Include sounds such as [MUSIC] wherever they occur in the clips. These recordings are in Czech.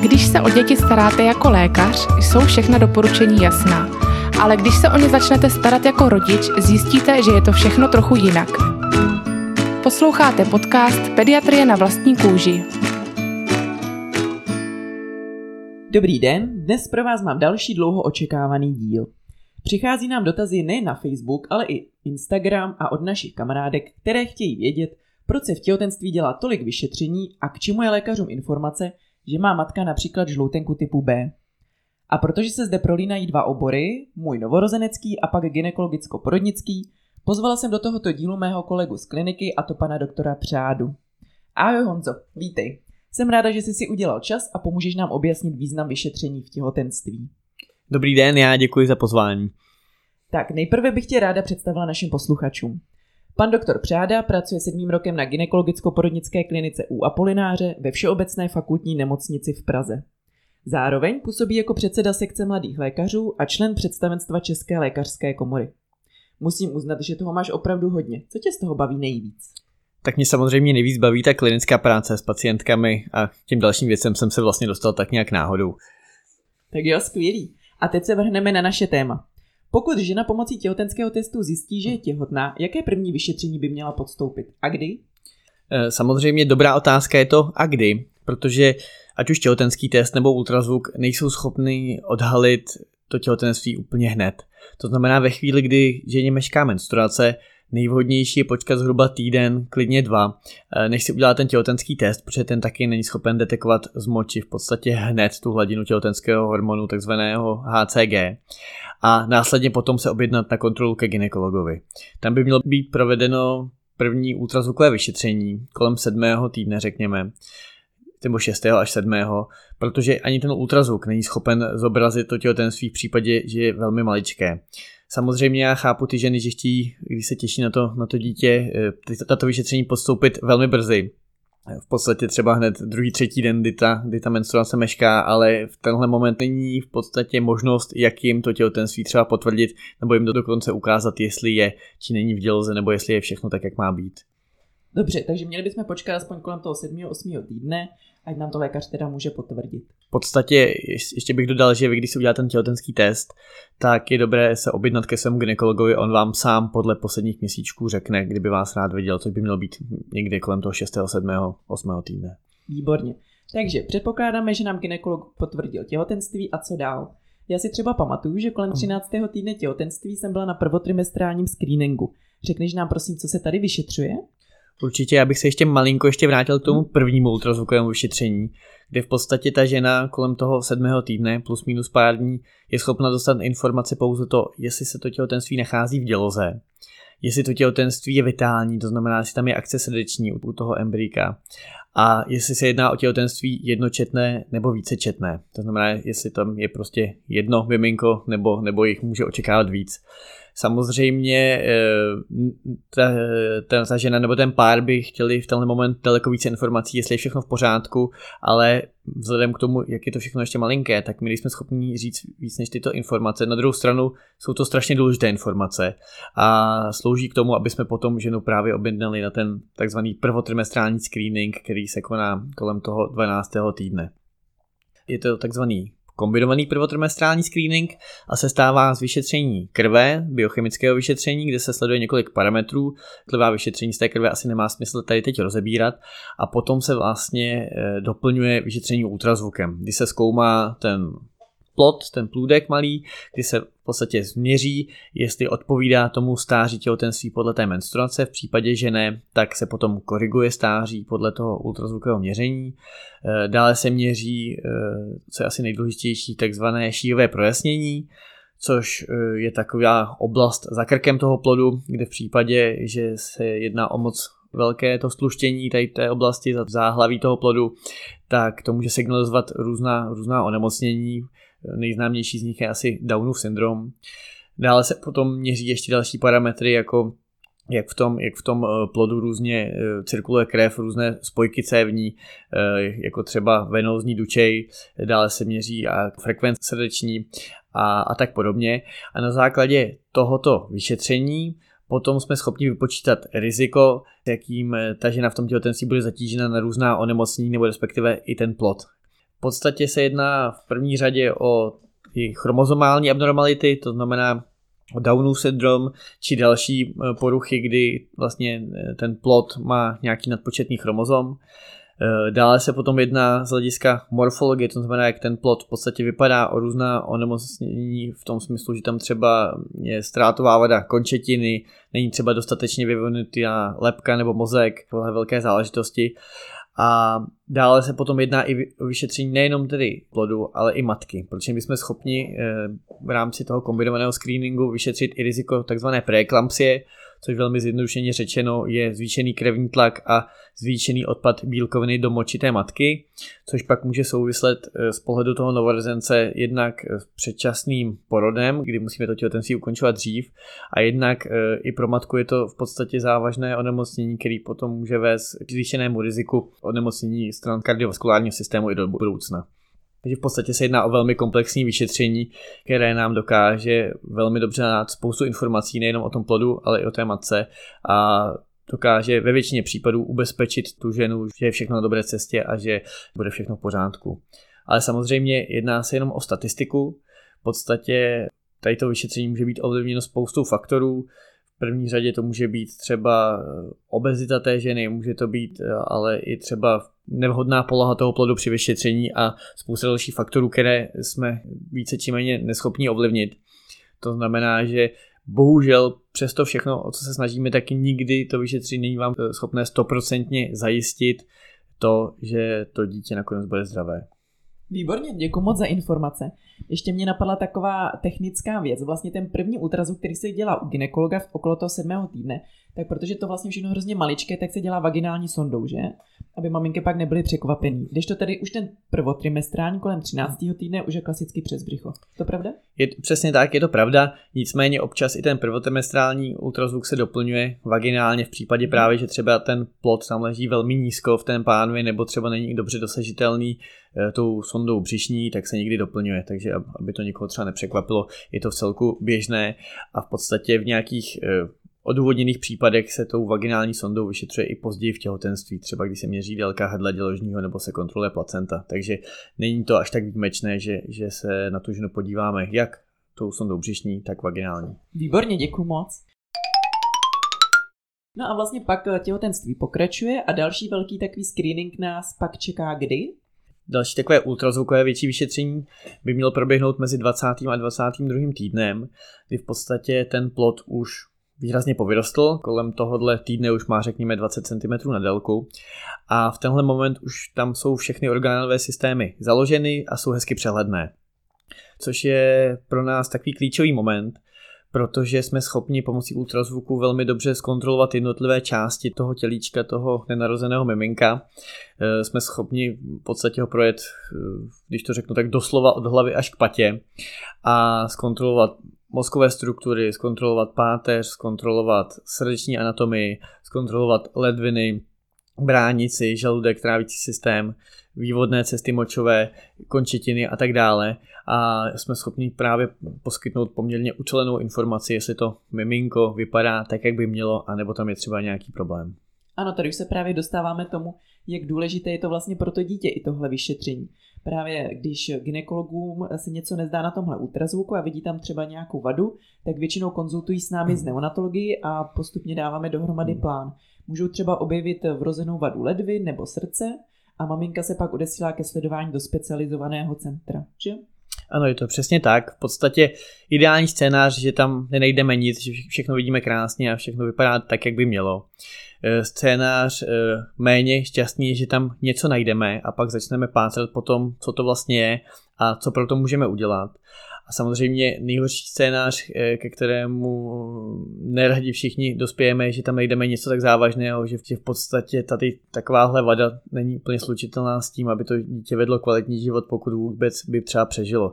Když se o děti staráte jako lékař, jsou všechna doporučení jasná. Ale když se o ně začnete starat jako rodič, zjistíte, že je to všechno trochu jinak. Posloucháte podcast Pediatrie na vlastní kůži. Dobrý den, dnes pro vás mám další dlouho očekávaný díl. Přichází nám dotazy ne na Facebook, ale i Instagram a od našich kamarádek, které chtějí vědět, proč se v těhotenství dělá tolik vyšetření a k čemu je lékařům informace, že má matka například žloutenku typu B. A protože se zde prolínají dva obory, můj novorozenecký a pak gynekologicko-porodnický, pozvala jsem do tohoto dílu mého kolegu z kliniky a to pana doktora Přádu. Ahoj Honzo, vítej. Jsem ráda, že jsi si udělal čas a pomůžeš nám objasnit význam vyšetření v těhotenství. Dobrý den, já děkuji za pozvání. Tak nejprve bych tě ráda představila našim posluchačům. Pan doktor Přáda pracuje sedmým rokem na gynekologicko-porodnické klinice u Apolináře ve Všeobecné fakultní nemocnici v Praze. Zároveň působí jako předseda sekce mladých lékařů a člen představenstva České lékařské komory. Musím uznat, že toho máš opravdu hodně. Co tě z toho baví nejvíc? Tak mě samozřejmě nejvíc baví ta klinická práce s pacientkami a tím dalším věcem jsem se vlastně dostal tak nějak náhodou. Tak jo, skvělý. A teď se vrhneme na naše téma. Pokud žena pomocí těhotenského testu zjistí, že je těhotná, jaké první vyšetření by měla podstoupit a kdy? Eh, samozřejmě dobrá otázka je to a kdy, protože ať už těhotenský test nebo ultrazvuk nejsou schopni odhalit to těhotenství úplně hned. To znamená ve chvíli, kdy ženě mešká menstruace, nejvhodnější je počkat zhruba týden, klidně dva, eh, než si udělá ten těhotenský test, protože ten taky není schopen detekovat z moči v podstatě hned tu hladinu těhotenského hormonu, takzvaného HCG a následně potom se objednat na kontrolu ke ginekologovi. Tam by mělo být provedeno první ultrazvukové vyšetření kolem sedmého týdne, řekněme, nebo 6. až 7. protože ani ten ultrazvuk není schopen zobrazit to těhotenství v případě, že je velmi maličké. Samozřejmě já chápu ty ženy, že chtějí, když se těší na to, na to dítě, eh, tato vyšetření postoupit velmi brzy, v podstatě třeba hned druhý, třetí den, kdy ta, kdy ta menstruace mešká, ale v tenhle moment není v podstatě možnost, jak jim to těhotenství třeba potvrdit, nebo jim to dokonce ukázat, jestli je, či není v děloze, nebo jestli je všechno tak, jak má být. Dobře, takže měli bychom počkat aspoň kolem toho 7. 8. týdne, ať nám to lékař teda může potvrdit. V podstatě ještě bych dodal, že vy, když si uděláte ten těhotenský test, tak je dobré se objednat ke svému gynekologovi, on vám sám podle posledních měsíčků řekne, kdyby vás rád viděl, což by mělo být někdy kolem toho 6., 7., 8. týdne. Výborně. Takže předpokládáme, že nám gynekolog potvrdil těhotenství a co dál. Já si třeba pamatuju, že kolem 13. týdne těhotenství jsem byla na prvotrimestrálním screeningu. Řekneš nám prosím, co se tady vyšetřuje? Určitě, abych se ještě malinko ještě vrátil k tomu hmm. prvnímu ultrazvukovému vyšetření, kde v podstatě ta žena kolem toho sedmého týdne plus minus pár dní je schopna dostat informace pouze to, jestli se to těhotenství nachází v děloze, jestli to těhotenství je vitální, to znamená, jestli tam je akce srdeční u toho embryka a jestli se jedná o těhotenství jednočetné nebo vícečetné. To znamená, jestli tam je prostě jedno miminko nebo, nebo jich může očekávat víc. Samozřejmě eh, ta, ta, ta žena nebo ten pár by chtěli v tenhle moment daleko více informací, jestli je všechno v pořádku, ale vzhledem k tomu, jak je to všechno ještě malinké, tak my jsme schopni říct víc než tyto informace. Na druhou stranu jsou to strašně důležité informace a slouží k tomu, aby jsme potom ženu právě objednali na ten takzvaný prvotrimestrální screening, který se koná kolem toho 12. týdne. Je to takzvaný kombinovaný prvotrimestrální screening a se stává z vyšetření krve, biochemického vyšetření, kde se sleduje několik parametrů. Klivá vyšetření z té krve asi nemá smysl tady teď rozebírat a potom se vlastně eh, doplňuje vyšetření ultrazvukem, kdy se zkoumá ten plot, ten plůdek malý, kdy se v podstatě změří, jestli odpovídá tomu stáří těhotenství podle té menstruace. V případě, že ne, tak se potom koriguje stáří podle toho ultrazvukového měření. Eh, dále se měří, eh, co je asi nejdůležitější, takzvané šíjové projasnění, což eh, je taková oblast za krkem toho plodu, kde v případě, že se jedná o moc velké to stluštění tady té oblasti za záhlaví toho plodu, tak to může signalizovat různá, různá onemocnění, Nejznámější z nich je asi Downův syndrom. Dále se potom měří ještě další parametry, jako jak v tom, jak v tom eh, plodu různě eh, cirkuluje krev, různé spojky cévní, eh, jako třeba venózní dučej, dále se měří a frekvence srdeční a, a tak podobně. A na základě tohoto vyšetření potom jsme schopni vypočítat riziko, jakým ta žena v tom těhotenství bude zatížena na různá onemocnění nebo respektive i ten plod, podstatě se jedná v první řadě o chromozomální abnormality, to znamená Downův syndrom či další eh, poruchy, kdy vlastně eh, ten plod má nějaký nadpočetný chromozom. Eh, dále se potom jedná z hlediska morfologie, to znamená, jak ten plod v podstatě vypadá o různá onemocnění v tom smyslu, že tam třeba je ztrátová vada končetiny, není třeba dostatečně vyvinutá lepka nebo mozek, tohle velké záležitosti. A dále se potom jedná i o vyšetření nejenom tedy plodu, ale i matky, protože my jsme schopni v rámci toho kombinovaného screeningu vyšetřit i riziko tzv. preeklampsie, což velmi zjednodušeně řečeno je zvýšený krevní tlak a zvýšený odpad bílkoviny do močité matky, což pak může souvislet eh, z pohledu toho novorozence jednak s předčasným porodem, kdy musíme to těhotenství ukončovat dřív, a jednak eh, i pro matku je to v podstatě závažné onemocnění, který potom může vést k zvýšenému riziku onemocnění stran kardiovaskulárního systému i do budoucna. Takže v podstatě se jedná o velmi komplexní vyšetření, které nám dokáže velmi dobře dát spoustu informací nejenom o tom plodu, ale i o té matce a dokáže ve většině případů ubezpečit tu ženu, že je všechno na dobré cestě a že bude všechno v pořádku. Ale samozřejmě jedná se jenom o statistiku. V podstatě tady to vyšetření může být ovlivněno spoustou faktorů, první řadě to může být třeba obezita té ženy, může to být eh, ale i třeba nevhodná poloha toho plodu při vyšetření a spousta dalších faktorů, které jsme více či méně neschopni ovlivnit. To znamená, že bohužel přesto všechno, o co se snažíme, tak nikdy to vyšetření není vám eh, schopné stoprocentně zajistit to, že to dítě nakonec bude zdravé. Výborně, děkuji moc za informace. Ještě mě napadla taková technická věc. Vlastně ten první ultrazvuk, který se dělá u ginekologa v okolo toho sedmého týdne, tak protože to vlastně všechno hrozně maličké, tak se dělá vaginální sondou, že? Aby maminky pak nebyly překvapený. Když to tedy už ten prvotrimestrální kolem 13. týdne už je klasicky přes břicho. To pravda? Je, přesně tak, je to pravda. Nicméně občas i ten prvotrimestrální ultrazvuk se doplňuje vaginálně v případě právě, že třeba ten plod tam leží velmi nízko v té pánvi nebo třeba není dobře dosažitelný Eh, tou sondou břišní, tak se někdy doplňuje, takže aby to někoho třeba nepřekvapilo, je to v celku běžné a v podstatě v nějakých eh, odůvodněných případech se tou vaginální sondou vyšetřuje i později v těhotenství, třeba když se měří délka hrdla děložního nebo se kontroluje placenta. Takže není to až tak výjimečné, že, že se na tu ženu podíváme jak tou sondou břišní, tak vaginální. Výborně, děkuji moc. No a vlastně pak eh, těhotenství pokračuje a další velký takový screening nás pak čeká kdy? Další takové ultrazvukové větší vyšetření by mělo proběhnout mezi 20. a 22. týdnem, kdy v podstatě ten plod už výrazně povyrostl, kolem tohohle týdne už má řekněme 20 cm na délku a v tenhle moment už tam jsou všechny orgánové systémy založeny a jsou hezky přehledné. Což je pro nás takový klíčový moment, protože jsme schopni pomocí ultrazvuku velmi dobře zkontrolovat jednotlivé části toho tělíčka, toho nenarozeného miminka. Eh, jsme schopni v podstatě ho projet, eh, když to řeknu tak doslova od hlavy až k patě a zkontrolovat mozkové struktury, zkontrolovat páteř, zkontrolovat srdeční anatomii, zkontrolovat ledviny, bránici, žaludek, trávicí systém, vývodné cesty močové, končetiny a tak dále. A jsme schopni právě poskytnout poměrně ucelenou informaci, jestli to miminko vypadá tak, jak by mělo, anebo tam je třeba nějaký problém. Ano, tady už se právě dostáváme tomu, jak důležité je to vlastně pro to dítě i tohle vyšetření. Právě když ginekologům se něco nezdá na tomhle ultrazvuku a vidí tam třeba nějakou vadu, tak většinou konzultují s námi z neonatologii a postupně dáváme dohromady plán. Můžou třeba objevit vrozenou vadu ledvy nebo srdce a maminka se pak odesílá ke sledování do specializovaného centra, že? Ano, je to přesně tak. V podstatě ideální scénář, že tam nenajdeme nic, že všechno vidíme krásně a všechno vypadá tak, jak by mělo. E, scénář e, méně šťastný že tam něco najdeme a pak začneme pátrat po tom, co to vlastně je a co pro to můžeme udělat. A samozřejmě nejhorší scénář, eh, ke kterému neradi všichni dospějeme, je, že tam najdeme něco tak závažného, že v podstatě tady takováhle vada není úplně slučitelná s tím, aby to dítě vedlo kvalitní život, pokud vůbec by třeba přežilo.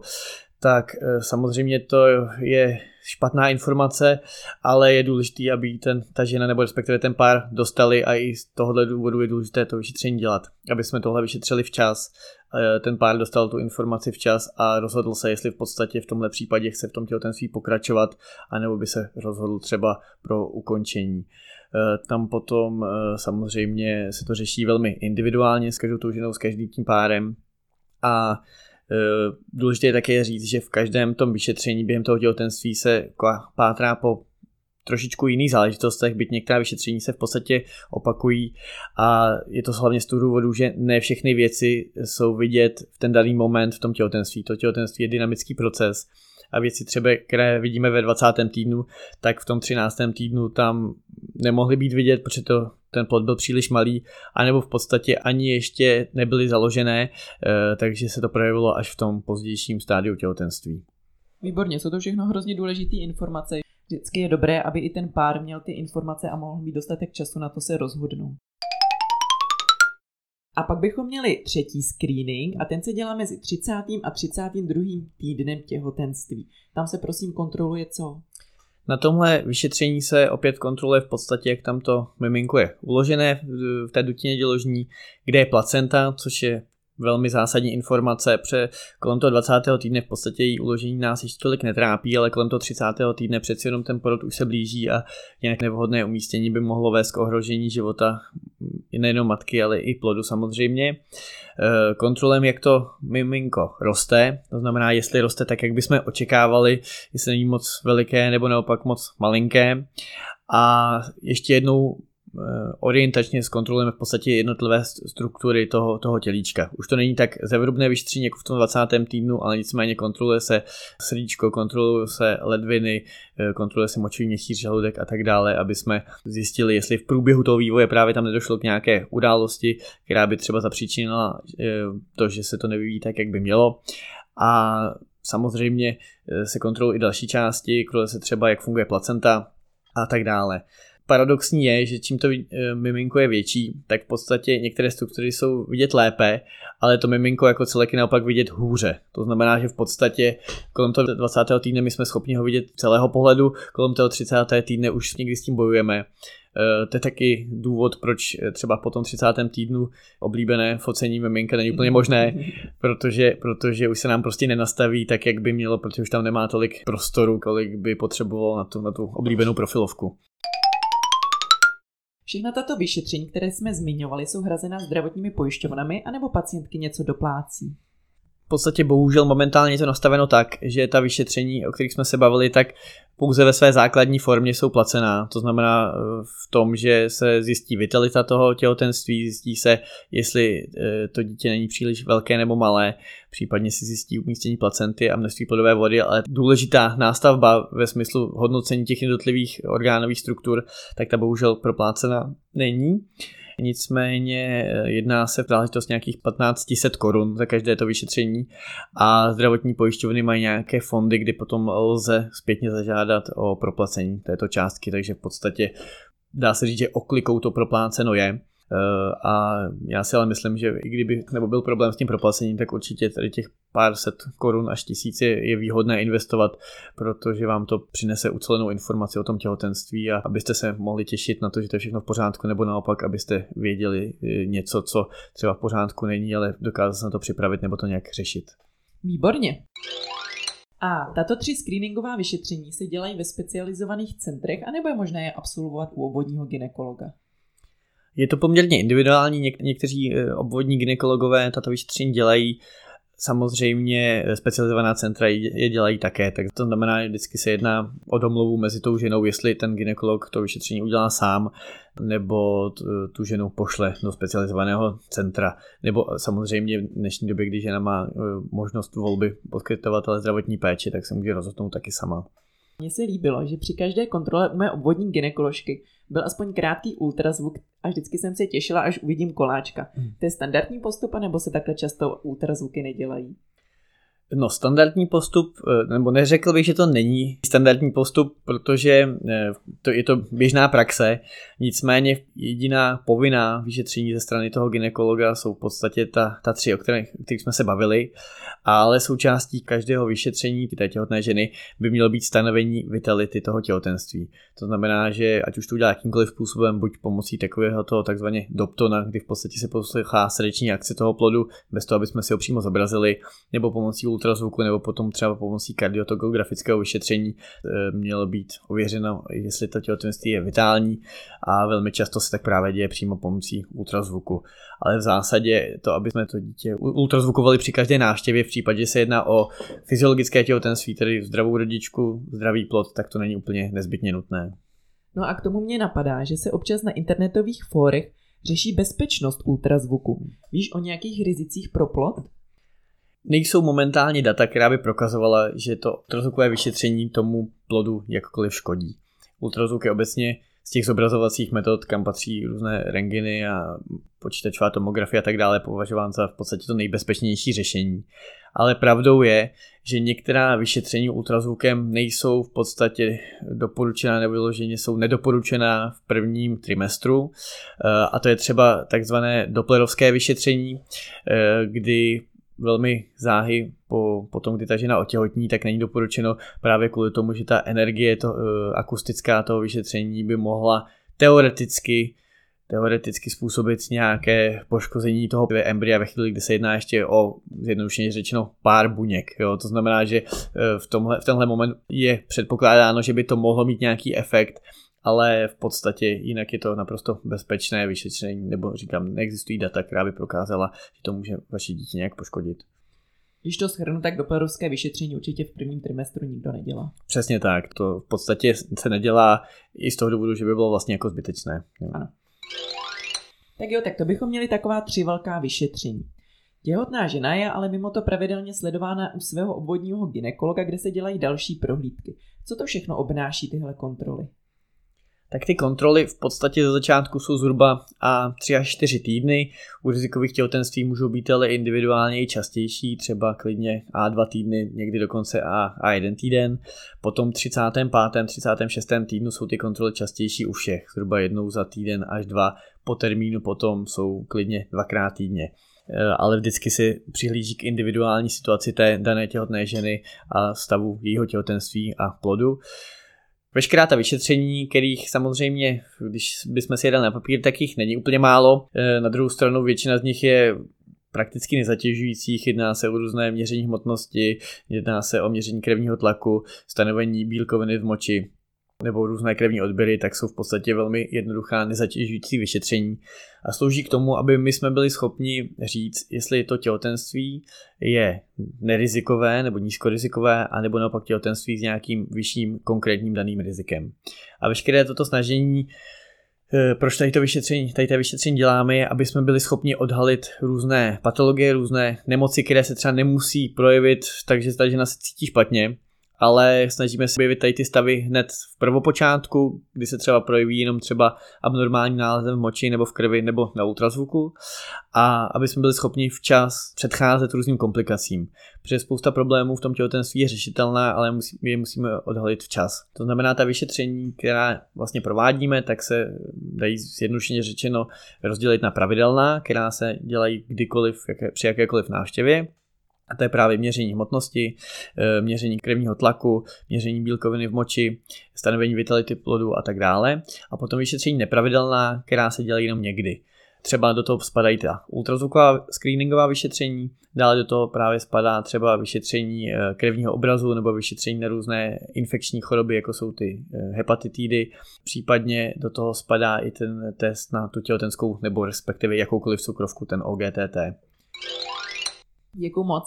Tak eh, samozřejmě to je špatná informace, ale je důležité, aby ten, ta žena nebo respektive ten pár dostali a i z tohohle důvodu je důležité to vyšetření dělat, aby jsme tohle vyšetřili včas Eh, ten pár dostal tu informaci včas a rozhodl se, jestli v podstatě v tomhle případě chce v tom těhotenství pokračovat, anebo by se rozhodl třeba pro ukončení. Eh, tam potom samozřejmě se to řeší velmi individuálně s každou tou ženou, s každým tím párem A důležité je také říct, že v každém tom vyšetření během toho těhotenství se pátrá po trošičku jiných záležitostech, byť některá vyšetření se v podstatě opakují a je to hlavně z toho důvodu, že ne všechny věci jsou vidět v ten daný moment v tom těhotenství. To těhotenství je dynamický proces a věci třeba, které vidíme ve 20. týdnu, tak v tom 13. týdnu tam nemohly být vidět, protože to, ten plod byl příliš malý, anebo v podstatě ani ještě nebyly založené, eh, takže se to projevilo až v tom pozdějším stádiu těhotenství. Výborně, jsou to všechno hrozně důležité informace. Vždycky je dobré, aby i ten pár měl ty informace a mohl mít dostatek času na to se rozhodnout. A pak bychom měli třetí screening a ten se dělá mezi 30. a 32. týdnem těhotenství. Tam se prosím kontroluje co? Na tomhle vyšetření se opět kontroluje v podstatě, jak tam to miminko je uložené v té dutině děložní, kde je placenta, což je velmi zásadní informace, pře kolem toho 20. týdne v podstatě její uložení nás ještě tolik netrápí, ale kolem toho 30. týdne přeci jenom ten porod už se blíží a nějak nevhodné umístění by mohlo vést k ohrožení života nejenom matky, ale i plodu samozřejmě. Eh, kontrolem, jak to miminko roste, to znamená, jestli roste tak, jak bychom očekávali, jestli není moc veliké nebo naopak moc malinké. A ještě jednou orientačně zkontrolujeme v podstatě jednotlivé struktury toho, toho tělíčka. Už to není tak zevrubné vyšetření jako v tom 20. týdnu, ale nicméně kontroluje se srdíčko, kontroluje se ledviny, eh, kontroluje se močový měchýř, žaludek a tak dále, aby jsme zjistili, jestli v průběhu toho vývoje právě tam nedošlo k nějaké události, která by třeba zapříčinila eh, to, že se to nevyvíjí tak, jak by mělo. A samozřejmě se kontrolují i další části, kontroluje se třeba, jak funguje placenta a tak dále paradoxní je, že čím to eh, miminko je větší, tak v podstatě některé struktury jsou vidět lépe, ale to miminko jako celek je naopak vidět hůře. To znamená, že v podstatě kolem toho 20. týdne my jsme schopni ho vidět celého pohledu, kolem toho 30. týdne už někdy s tím bojujeme. Eh, to je taky důvod, proč eh, třeba po tom 30. týdnu oblíbené focení miminka není úplně možné, protože, protože už se nám prostě nenastaví tak, jak by mělo, protože už tam nemá tolik prostoru, kolik by potřebovalo na tu, na tu oblíbenou profilovku. Všechna tato vyšetření, které jsme zmiňovali, jsou hrazená zdravotními pojišťovnami anebo pacientky něco doplácí? Podstatě bohužel momentálně je to nastaveno tak, že ta vyšetření, o kterých jsme se bavili, tak pouze ve své základní formě jsou placená. To znamená eh, v tom, že se zjistí vitalita toho těhotenství, zjistí se, jestli eh, to dítě není příliš velké nebo malé, případně si zjistí umístění placenty a množství plodové vody, ale důležitá nástavba ve smyslu hodnocení těch jednotlivých orgánových struktur, tak ta bohužel proplácena není. Nicméně eh, jedná se v záležitost nějakých 1500 korun za každé to vyšetření a zdravotní pojišťovny mají nějaké fondy, kdy potom lze zpětně zažádat o proplacení této částky, takže v podstatě dá se říct, že oklikou to propláceno je. Eh, a já si ale myslím, že i kdyby nebo byl problém s tím proplacením, tak určitě tady těch pár set korun až tisíc je, je výhodné investovat, protože vám to přinese ucelenou informaci o tom těhotenství a abyste se mohli těšit na to, že to je všechno v pořádku, nebo naopak, abyste věděli eh, něco, co třeba v pořádku není, ale dokázali se na to připravit nebo to nějak řešit. Výborně. A tato tři screeningová vyšetření se dělají ve specializovaných centrech, anebo je možné je absolvovat u obvodního ginekologa? Je to poměrně individuální, Něk- někteří eh, obvodní ginekologové tato vyšetření dělají, samozřejmě eh, specializovaná centra je dělají také, tak to znamená, že vždycky se jedná o domluvu mezi tou ženou, jestli ten ginekolog to vyšetření udělá sám, nebo tu ženu pošle do specializovaného centra. Nebo samozřejmě v dnešní době, když žena má eh, možnost volby poskytovatele zdravotní péče, tak se může rozhodnout taky sama. Mně se líbilo, že při každé kontrole u mé obvodní ginekoložky byl aspoň krátký ultrazvuk a vždycky jsem se těšila, až uvidím koláčka. Hmm. To je standardní postup, nebo se takhle často ultrazvuky nedělají? No, standardní postup, eh, nebo neřekl bych, že to není standardní postup, protože eh, to je to běžná praxe, nicméně jediná povinná vyšetření ze strany toho ginekologa jsou v podstatě ta, ta tři, o kterých, o kterých jsme se bavili, ale součástí každého vyšetření té těhotné ženy by mělo být stanovení vitality toho těhotenství. To znamená, že ať už to udělá jakýmkoliv způsobem, buď pomocí takového toho takzvaně doptona, kdy v podstatě se poslouchá srdeční akce toho plodu, bez toho, aby jsme si ho přímo zobrazili, nebo pomocí ultrazvuku nebo potom třeba pomocí kardiotogografického vyšetření eh, mělo být ověřeno, jestli to těhotenství je vitální a velmi často se tak právě děje přímo pomocí ultrazvuku. Ale v zásadě to, aby jsme to dítě ultrazvukovali při každé návštěvě v případě, že se jedná o fyziologické těhotenství, tedy zdravou rodičku, zdravý plod, tak to není úplně nezbytně nutné. No a k tomu mě napadá, že se občas na internetových fórech řeší bezpečnost ultrazvuku. Víš o nějakých rizicích pro plod? Nejsou momentálně data, která by prokazovala, že to ultrazvukové vyšetření tomu plodu jakkoliv škodí. Ultrazvuk je obecně z těch zobrazovacích metod, kam patří různé renginy a počítačová tomografie a tak dále, považován za v podstatě to nejbezpečnější řešení. Ale pravdou je, že některá vyšetření ultrazvukem nejsou v podstatě doporučená nebo vyloženě jsou nedoporučená v prvním trimestru. Eh, a to je třeba takzvané doplerovské vyšetření, eh, kdy velmi záhy po, po tom, kdy ta žena otěhotní, tak není doporučeno právě kvůli tomu, že ta energie to, uh, akustická toho vyšetření by mohla teoreticky teoreticky způsobit nějaké poškození toho embrya ve chvíli, kdy se jedná ještě o, zjednodušeně řečeno, pár buněk. Jo? To znamená, že v, tomhle, v tenhle moment je předpokládáno, že by to mohlo mít nějaký efekt, ale v podstatě jinak je to naprosto bezpečné vyšetření, nebo říkám, neexistují data, která by prokázala, že to může vaše dítě nějak poškodit. Když to shrnu, tak doplarovské vyšetření určitě v prvním trimestru nikdo nedělá. Přesně tak, to v podstatě se nedělá i z toho důvodu, že by bylo vlastně jako zbytečné. Ano. Tak jo, tak to bychom měli taková tři velká vyšetření. Těhotná žena je ale mimo to pravidelně sledována u svého obvodního ginekologa, kde se dělají další prohlídky. Co to všechno obnáší tyhle kontroly? Tak ty kontroly v podstatě ze začátku jsou zhruba a 3 až 4 týdny. U rizikových těhotenství můžou být ale individuálně i častější, třeba klidně A2 týdny, někdy dokonce A, A1 týden. Potom 35. 36. týdnu jsou ty kontroly častější u všech, zhruba jednou za týden až dva. Po termínu potom jsou klidně dvakrát týdně e, ale vždycky si přihlíží k individuální situaci té dané těhotné ženy a stavu jejího těhotenství a plodu. Veškerá ta vyšetření, kterých samozřejmě, když bychom si jedali na papír, tak jich není úplně málo. E, na druhou stranu většina z nich je prakticky nezatěžujících, jedná se o různé měření hmotnosti, jedná se o měření krevního tlaku, stanovení bílkoviny v moči, nebo různé krevní odběry, tak jsou v podstatě velmi jednoduchá nezatěžující vyšetření a slouží k tomu, aby my jsme byli schopni říct, jestli to těhotenství je nerizikové nebo nízkorizikové, anebo naopak těhotenství s nějakým vyšším konkrétním daným rizikem. A veškeré toto snažení eh, proč tady to vyšetření, tady to vyšetření děláme, je, aby jsme byli schopni odhalit různé patologie, různé nemoci, které se třeba nemusí projevit, takže ta žena se cítí špatně, ale snažíme se objevit tady ty stavy hned v prvopočátku, kdy se třeba projeví jenom třeba abnormální nálezem v moči nebo v krvi nebo na ultrazvuku a aby jsme byli schopni včas předcházet různým komplikacím. Protože spousta problémů v tom těhotenství je řešitelná, ale je musíme odhalit včas. To znamená, ta vyšetření, která vlastně provádíme, tak se dají zjednodušeně řečeno rozdělit na pravidelná, která se dělají kdykoliv, jaké, při jakékoliv návštěvě a to je právě měření hmotnosti, eh, měření krevního tlaku, měření bílkoviny v moči, stanovení vitality plodu a tak dále. A potom vyšetření nepravidelná, která se dělají jenom někdy. Třeba do toho spadají ta ultrazvuková screeningová vyšetření, dále do toho právě spadá třeba vyšetření eh, krevního obrazu nebo vyšetření na různé infekční choroby, jako jsou ty eh, hepatitidy. Případně do toho spadá i ten test na tu těhotenskou nebo respektive jakoukoliv cukrovku, ten OGTT. Děkuji moc.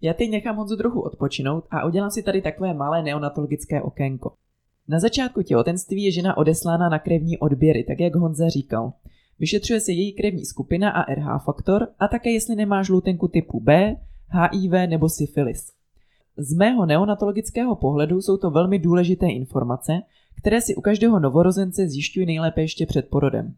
Já teď nechám Honzu trochu odpočinout a udělám si tady takové malé neonatologické okénko. Na začátku těhotenství je žena odeslána na krevní odběry, tak jak Honza říkal. Vyšetřuje se její krevní skupina a RH faktor a také jestli nemá žlutenku typu B, HIV nebo syfilis. Z mého neonatologického pohledu jsou to velmi důležité informace, které si u každého novorozence zjišťují nejlépe ještě před porodem.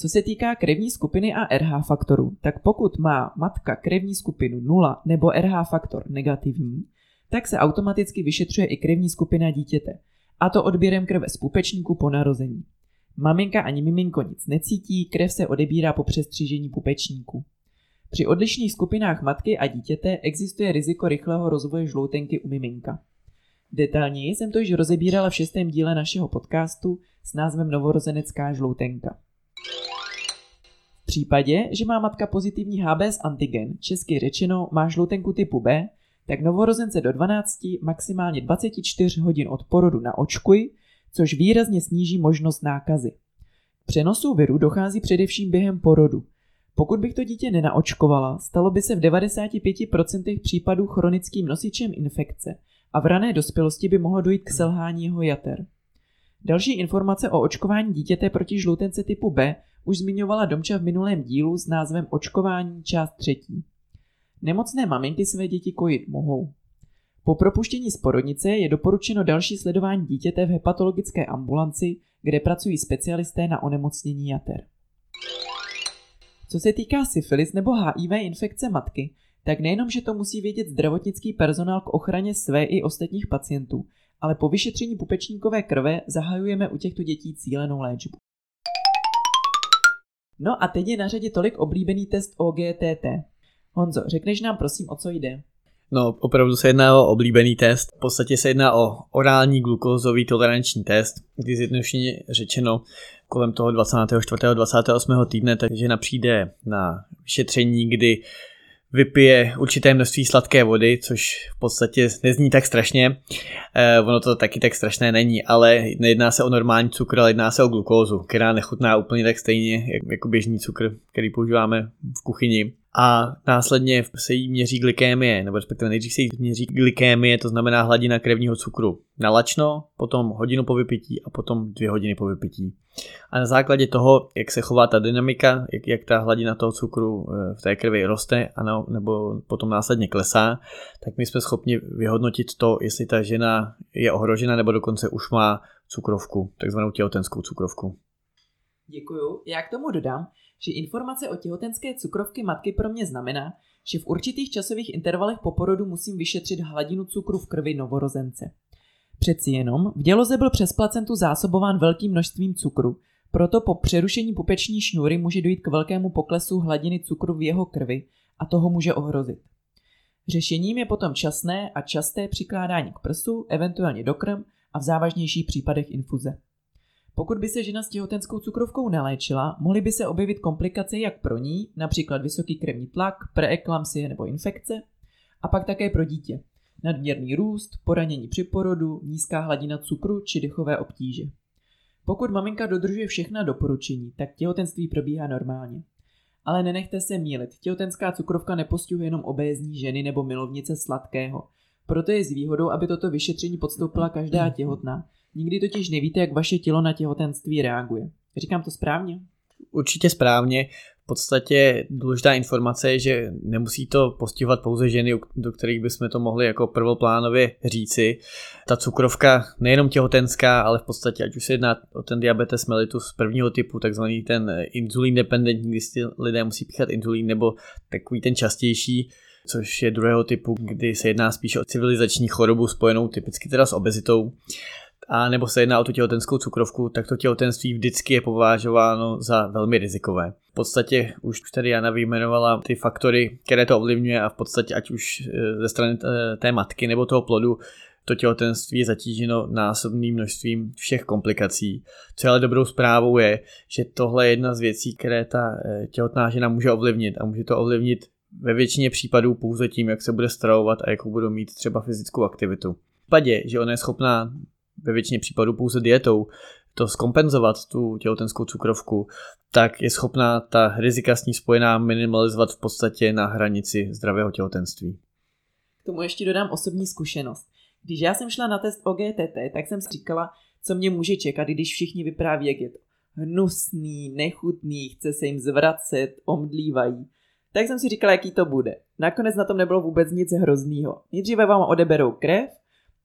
Co se týká krevní skupiny a RH faktoru, tak pokud má matka krevní skupinu 0 nebo RH faktor negativní, tak se automaticky vyšetřuje i krevní skupina dítěte, a to odběrem krve z pupečníku po narození. Maminka ani miminko nic necítí, krev se odebírá po přestřížení pupečníku. Při odlišných skupinách matky a dítěte existuje riziko rychlého rozvoje žloutenky u miminka. Detailněji jsem to již rozebírala v šestém díle našeho podcastu s názvem Novorozenecká žloutenka. V případě, že má matka pozitivní HBS antigen, česky řečeno má žloutenku typu B, tak novorozence do 12, maximálně 24 hodin od porodu naočkuj, což výrazně sníží možnost nákazy. Přenosu viru dochází především během porodu. Pokud bych to dítě nenaočkovala, stalo by se v 95% případů chronickým nosičem infekce a v rané dospělosti by mohlo dojít k selhání jeho jater. Další informace o očkování dítěte proti žloutence typu B už zmiňovala Domča v minulém dílu s názvem Očkování část třetí. Nemocné maminky své děti kojit mohou. Po propuštění z porodnice je doporučeno další sledování dítěte v hepatologické ambulanci, kde pracují specialisté na onemocnění jater. Co se týká syfilis nebo HIV infekce matky, tak nejenom, že to musí vědět zdravotnický personál k ochraně své i ostatních pacientů, ale po vyšetření pupečníkové krve zahajujeme u těchto dětí cílenou léčbu. No a teď je na řadě tolik oblíbený test OGTT. Honzo, řekneš nám prosím, o co jde? No, opravdu se jedná o oblíbený test. V podstatě se jedná o orální glukózový toleranční test, kdy zjednodušeně řečeno kolem toho 24. 28. týdne, takže přijde na vyšetření, kdy vypije určité množství sladké vody, což v podstatě nezní tak strašně. Eh, ono to taky tak strašné není, ale nejedná se o normální cukr, ale jedná se o glukózu, která nechutná úplně tak stejně jako běžný cukr, který používáme v kuchyni a následně se jí měří glykémie, nebo respektive nejdřív se jí měří glykémie, to znamená hladina krevního cukru na lačno, potom hodinu po vypití a potom dvě hodiny po vypití. A na základě toho, jak se chová ta dynamika, jak, jak ta hladina toho cukru eh, v té krvi roste a nebo potom následně klesá, tak my jsme schopni vyhodnotit to, jestli ta žena je ohrožena nebo dokonce už má cukrovku, takzvanou těhotenskou cukrovku. Děkuju. Já k tomu dodám, že informace o těhotenské cukrovky matky pro mě znamená, že v určitých časových intervalech po porodu musím vyšetřit hladinu cukru v krvi novorozence. Přeci jenom v děloze byl přes placentu zásobován velkým množstvím cukru, proto po přerušení pupeční šňůry může dojít k velkému poklesu hladiny cukru v jeho krvi a toho může ohrozit. Řešením je potom časné a časté přikládání k prsu, eventuálně do krm a v závažnějších případech infuze. Pokud by se žena s těhotenskou cukrovkou neléčila, mohly by se objevit komplikace jak pro ní, například vysoký krevní tlak, preeklampsie nebo infekce, a pak také pro dítě. Nadměrný růst, poranění při porodu, nízká hladina cukru či dechové obtíže. Pokud maminka dodržuje všechna doporučení, tak těhotenství probíhá normálně. Ale nenechte se mílit, těhotenská cukrovka nepostihuje jenom obézní ženy nebo milovnice sladkého. Proto je s výhodou, aby toto vyšetření podstoupila každá těhotná, Nikdy totiž nevíte, jak vaše tělo na těhotenství reaguje. Říkám to správně? Určitě správně. V podstatě důležitá informace je, že nemusí to postihovat pouze ženy, do kterých bychom to mohli jako prvoplánově říci. Ta cukrovka nejenom těhotenská, ale v podstatě, ať už se jedná o ten diabetes mellitus prvního typu, takzvaný ten inzulín dependentní, kdy si lidé musí píchat inzulín, nebo takový ten častější, což je druhého typu, kdy se jedná spíše o civilizační chorobu spojenou typicky teda s obezitou, a nebo se jedná o tu těhotenskou cukrovku, tak to těhotenství vždycky je považováno za velmi rizikové. V podstatě už tady Jana vyjmenovala ty faktory, které to ovlivňuje a v podstatě ať už e, ze strany e, té matky nebo toho plodu to těhotenství je zatíženo násobným množstvím všech komplikací. Co ale dobrou zprávou je, že tohle je jedna z věcí, které ta e, těhotná žena může ovlivnit a může to ovlivnit ve většině případů pouze tím, jak se bude stravovat a jakou budou mít třeba fyzickou aktivitu. V případě, že ona je schopná ve většině případů pouze dietou to skompenzovat, tu těhotenskou cukrovku, tak je schopná ta rizika s ní spojená minimalizovat v podstatě na hranici zdravého těhotenství. K tomu ještě dodám osobní zkušenost. Když já jsem šla na test OGTT, tak jsem si říkala, co mě může čekat, když všichni vypráví, jak je to hnusný, nechutný, chce se jim zvracet, omdlívají. Tak jsem si říkala, jaký to bude. Nakonec na tom nebylo vůbec nic hroznýho. Nejdříve vám odeberou krev,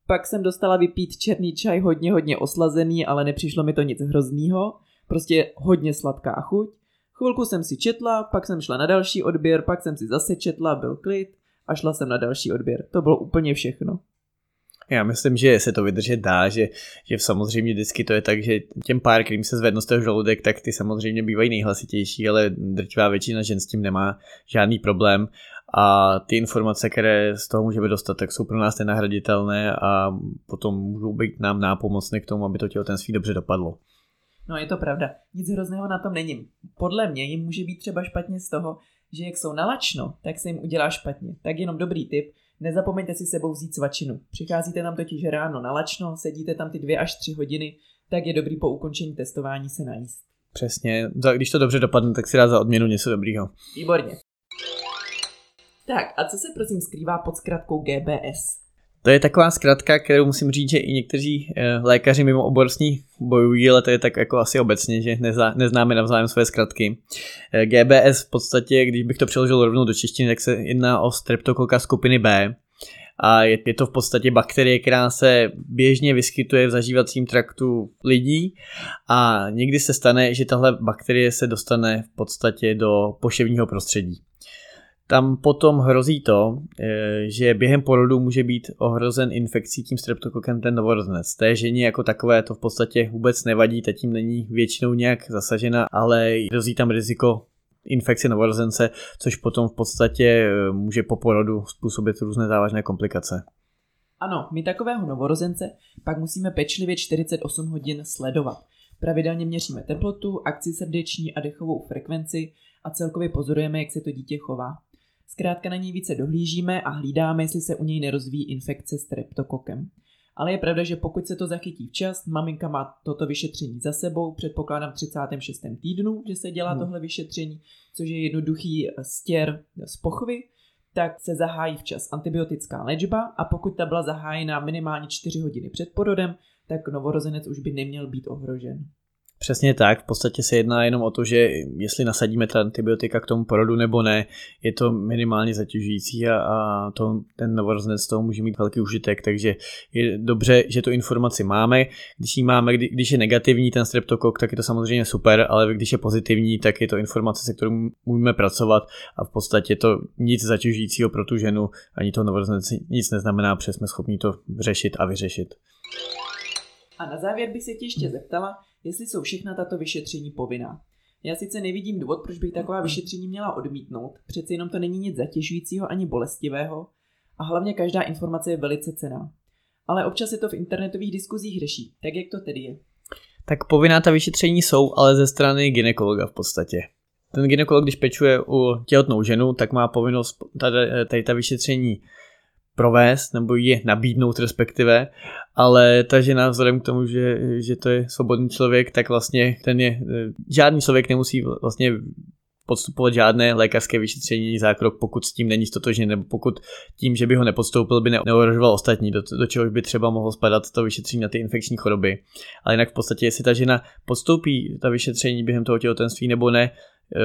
pak jsem dostala vypít černý čaj hodně, hodně oslazený, ale nepřišlo mi to nic hroznýho. Prostě hodně sladká chuť. Chvilku jsem si četla, pak jsem šla na další odběr, pak jsem si zase četla, byl klid a šla jsem na další odběr. To bylo úplně všechno. Já myslím, že se to vydržet dá, že, že samozřejmě vždycky to je tak, že těm pár, kterým se zvedne z toho žaludek, tak ty samozřejmě bývají nejhlasitější, ale drtivá většina žen s tím nemá žádný problém a ty informace, které z toho můžeme dostat, tak jsou pro nás nenahraditelné a potom můžou být nám nápomocné k tomu, aby to těhotenství dobře dopadlo. No je to pravda, nic hrozného na tom není. Podle mě jim může být třeba špatně z toho, že jak jsou nalačno, tak se jim udělá špatně. Tak jenom dobrý tip, Nezapomeňte si sebou vzít svačinu. Přicházíte tam totiž ráno na lačno, sedíte tam ty dvě až tři hodiny, tak je dobrý po ukončení testování se najíst. Přesně, když to dobře dopadne, tak si dá za odměnu něco dobrýho. Výborně. Tak a co se prosím skrývá pod zkratkou GBS? To je taková zkratka, kterou musím říct, že i někteří eh, lékaři mimo obor bojují, ale to je tak jako asi obecně, že neznáme navzájem své zkratky. Eh, GBS v podstatě, když bych to přeložil rovnou do češtiny, tak se jedná o streptokoka skupiny B. A je, je to v podstatě bakterie, která se běžně vyskytuje v zažívacím traktu lidí a někdy se stane, že tahle bakterie se dostane v podstatě do poševního prostředí. Tam potom hrozí to, eh, že během porodu může být ohrozen infekcí tím streptokokem ten novorozenec. Té ženě jako takové to v podstatě vůbec nevadí, ta tím není většinou nějak zasažena, ale hrozí tam riziko infekce novorozence, což potom v podstatě eh, může po porodu způsobit různé závažné komplikace. Ano, my takového novorozence pak musíme pečlivě 48 hodin sledovat. Pravidelně měříme teplotu, akci srdeční a dechovou frekvenci a celkově pozorujeme, jak se to dítě chová. Zkrátka na něj více dohlížíme a hlídáme, jestli se u něj nerozvíjí infekce streptokokem. Ale je pravda, že pokud se to zachytí včas, maminka má toto vyšetření za sebou, předpokládám 36. týdnu, že se dělá hmm. tohle vyšetření, což je jednoduchý stěr z pochvy, tak se zahájí včas antibiotická léčba a pokud ta byla zahájena minimálně 4 hodiny před porodem, tak novorozenec už by neměl být ohrožen. Přesně tak, v podstatě se jedná jenom o to, že jestli nasadíme ta antibiotika k tomu porodu nebo ne, je to minimálně zatěžující a, a to, ten novorozenec z toho může mít velký užitek, takže je dobře, že tu informaci máme. Když ji máme, kdy, když je negativní ten streptokok, tak je to samozřejmě super, ale když je pozitivní, tak je to informace, se kterou můžeme pracovat a v podstatě to nic zatěžujícího pro tu ženu ani to novorozenec nic neznamená, protože jsme schopni to řešit a vyřešit. A na závěr bych se tě ještě zeptala, jestli jsou všechna tato vyšetření povinná. Já sice nevidím důvod, proč bych taková vyšetření měla odmítnout, přeci jenom to není nic zatěžujícího ani bolestivého a hlavně každá informace je velice cená. Ale občas se to v internetových diskuzích řeší, tak jak to tedy je? Tak povinná ta vyšetření jsou, ale ze strany ginekologa v podstatě. Ten ginekolog, když pečuje u těhotnou ženu, tak má povinnost tady, tady ta vyšetření provést nebo je nabídnout respektive, ale ta žena vzhledem k tomu, že, že to je svobodný člověk, tak vlastně ten je, žádný člověk nemusí vlastně podstupovat žádné lékařské vyšetření zákrok, pokud s tím není stotožně, nebo pokud tím, že by ho nepodstoupil, by neohrožoval ostatní, do, do čehož by třeba mohlo spadat to vyšetření na ty infekční choroby. Ale jinak v podstatě, jestli ta žena podstoupí ta vyšetření během toho těhotenství nebo ne, eh,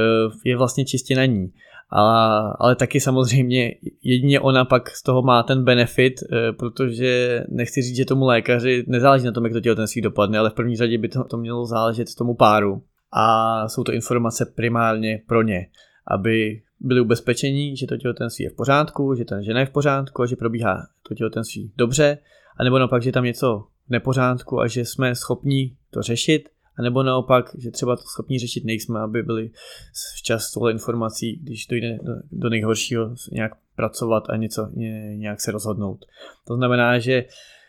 je vlastně čistě na ní. A, ale taky samozřejmě jedině ona pak z toho má ten benefit, eh, protože nechci říct, že tomu lékaři nezáleží na tom, jak to těhotenství dopadne, ale v první řadě by to, to mělo záležet tomu páru. A jsou to informace primárně pro ně, aby byli ubezpečení, že to těhotenství je v pořádku, že ta žena je v pořádku a že probíhá to těhotenství dobře, anebo naopak, že tam něco v nepořádku a že jsme schopni to řešit a nebo naopak, že třeba to schopní řešit nejsme, aby byli včas tohle informací, když dojde do, do nejhoršího nějak pracovat a něco, nějak se rozhodnout. To znamená, že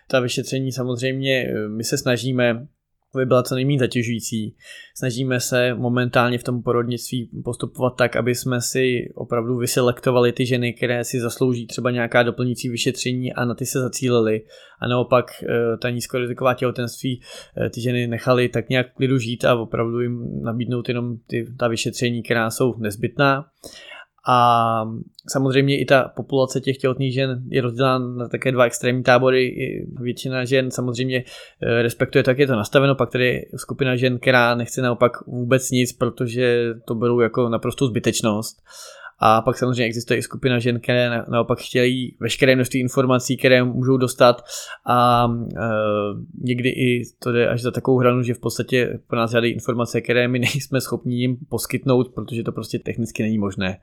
ta vyšetření samozřejmě my se snažíme aby byla co nejméně zatěžující. Snažíme se momentálně v tom porodnictví postupovat tak, aby jsme si opravdu vyselektovali ty ženy, které si zaslouží třeba nějaká doplňující vyšetření a na ty se zacílili. A naopak eh, ta nízkoriziková těhotenství eh, ty ženy nechali tak nějak klidu žít a opravdu jim nabídnout jenom ty, ta vyšetření, která jsou nezbytná. A samozřejmě i ta populace těch těhotných žen je rozdělána na také dva extrémní tábory. Většina žen samozřejmě eh, respektuje tak, je to nastaveno, pak tady je skupina žen, která nechce naopak vůbec nic, protože to berou jako naprostou zbytečnost. A pak samozřejmě existuje i skupina žen, které naopak chtějí veškeré množství informací, které můžou dostat a e, někdy i to jde až za takovou hranu, že v podstatě pro nás žádají informace, které my [LAUGHS] nejsme schopni jim poskytnout, protože to prostě technicky není možné.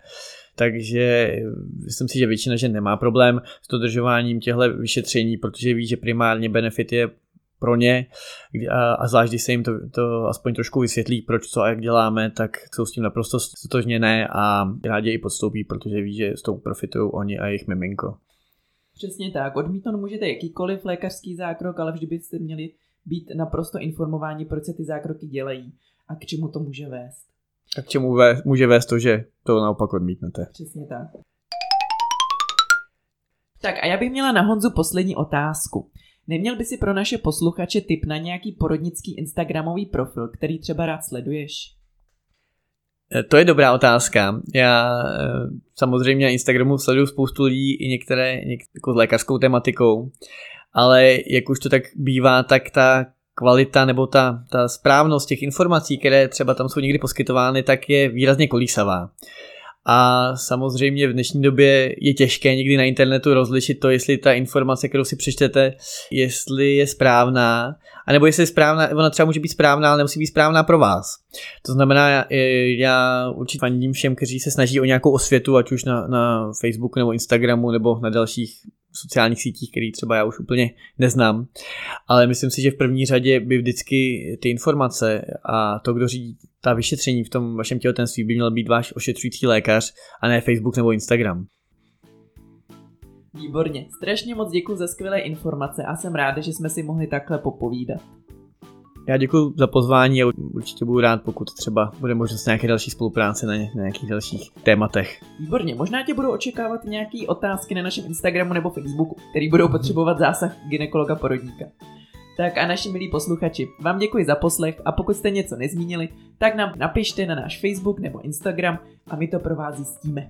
Takže myslím si, že většina žen nemá problém s dodržováním těchto vyšetření, protože ví, že primárně benefit je pro ně a, a zvlášť, když se jim to, to aspoň trošku vysvětlí, proč co a jak děláme, tak jsou s tím naprosto stotožněné a rádi i podstoupí, protože ví, že s tou profitují oni a jejich miminko. Přesně tak, odmítnout můžete jakýkoliv lékařský zákrok, ale vždy byste měli být naprosto informováni, proč se ty zákroky dělají a k čemu to může vést. A k čemu vé, může vést to, že to naopak odmítnete. Přesně tak. Tak a já bych měla na Honzu poslední otázku. Neměl by si pro naše posluchače tip na nějaký porodnický Instagramový profil, který třeba rád sleduješ? Eh, to je dobrá otázka. Já eh, samozřejmě na Instagramu sleduju spoustu lidí i některé, některé jako s lékařskou tematikou, ale jak už to tak bývá, tak ta kvalita nebo ta, ta správnost těch informací, které třeba tam jsou někdy poskytovány, tak je výrazně kolísavá. A samozřejmě v dnešní době je těžké někdy na internetu rozlišit to, jestli ta informace, kterou si přečtete, jestli je správná, anebo jestli je správná, ona třeba může být správná, ale nemusí být správná pro vás. To znamená, já, já určitě fandím všem, kteří se snaží o nějakou osvětu, ať už na, na Facebooku nebo Instagramu nebo na dalších sociálních sítích, který třeba já už úplně neznám. Ale myslím si, že v první řadě by vždycky ty informace a to, kdo řídí ta vyšetření v tom vašem těhotenství, by měl být váš ošetřující lékař a ne Facebook nebo Instagram. Výborně, strašně moc děkuji za skvělé informace a jsem ráda, že jsme si mohli takhle popovídat. Já děkuji za pozvání a určitě budu rád, pokud třeba bude možnost nějaké další spolupráce na, ně, na nějakých dalších tématech. Výborně, možná tě budou očekávat nějaké otázky na našem Instagramu nebo Facebooku, který budou potřebovat zásah ginekologa porodníka. Tak a naši milí posluchači, vám děkuji za poslech a pokud jste něco nezmínili, tak nám napište na náš Facebook nebo Instagram a my to pro vás zjistíme.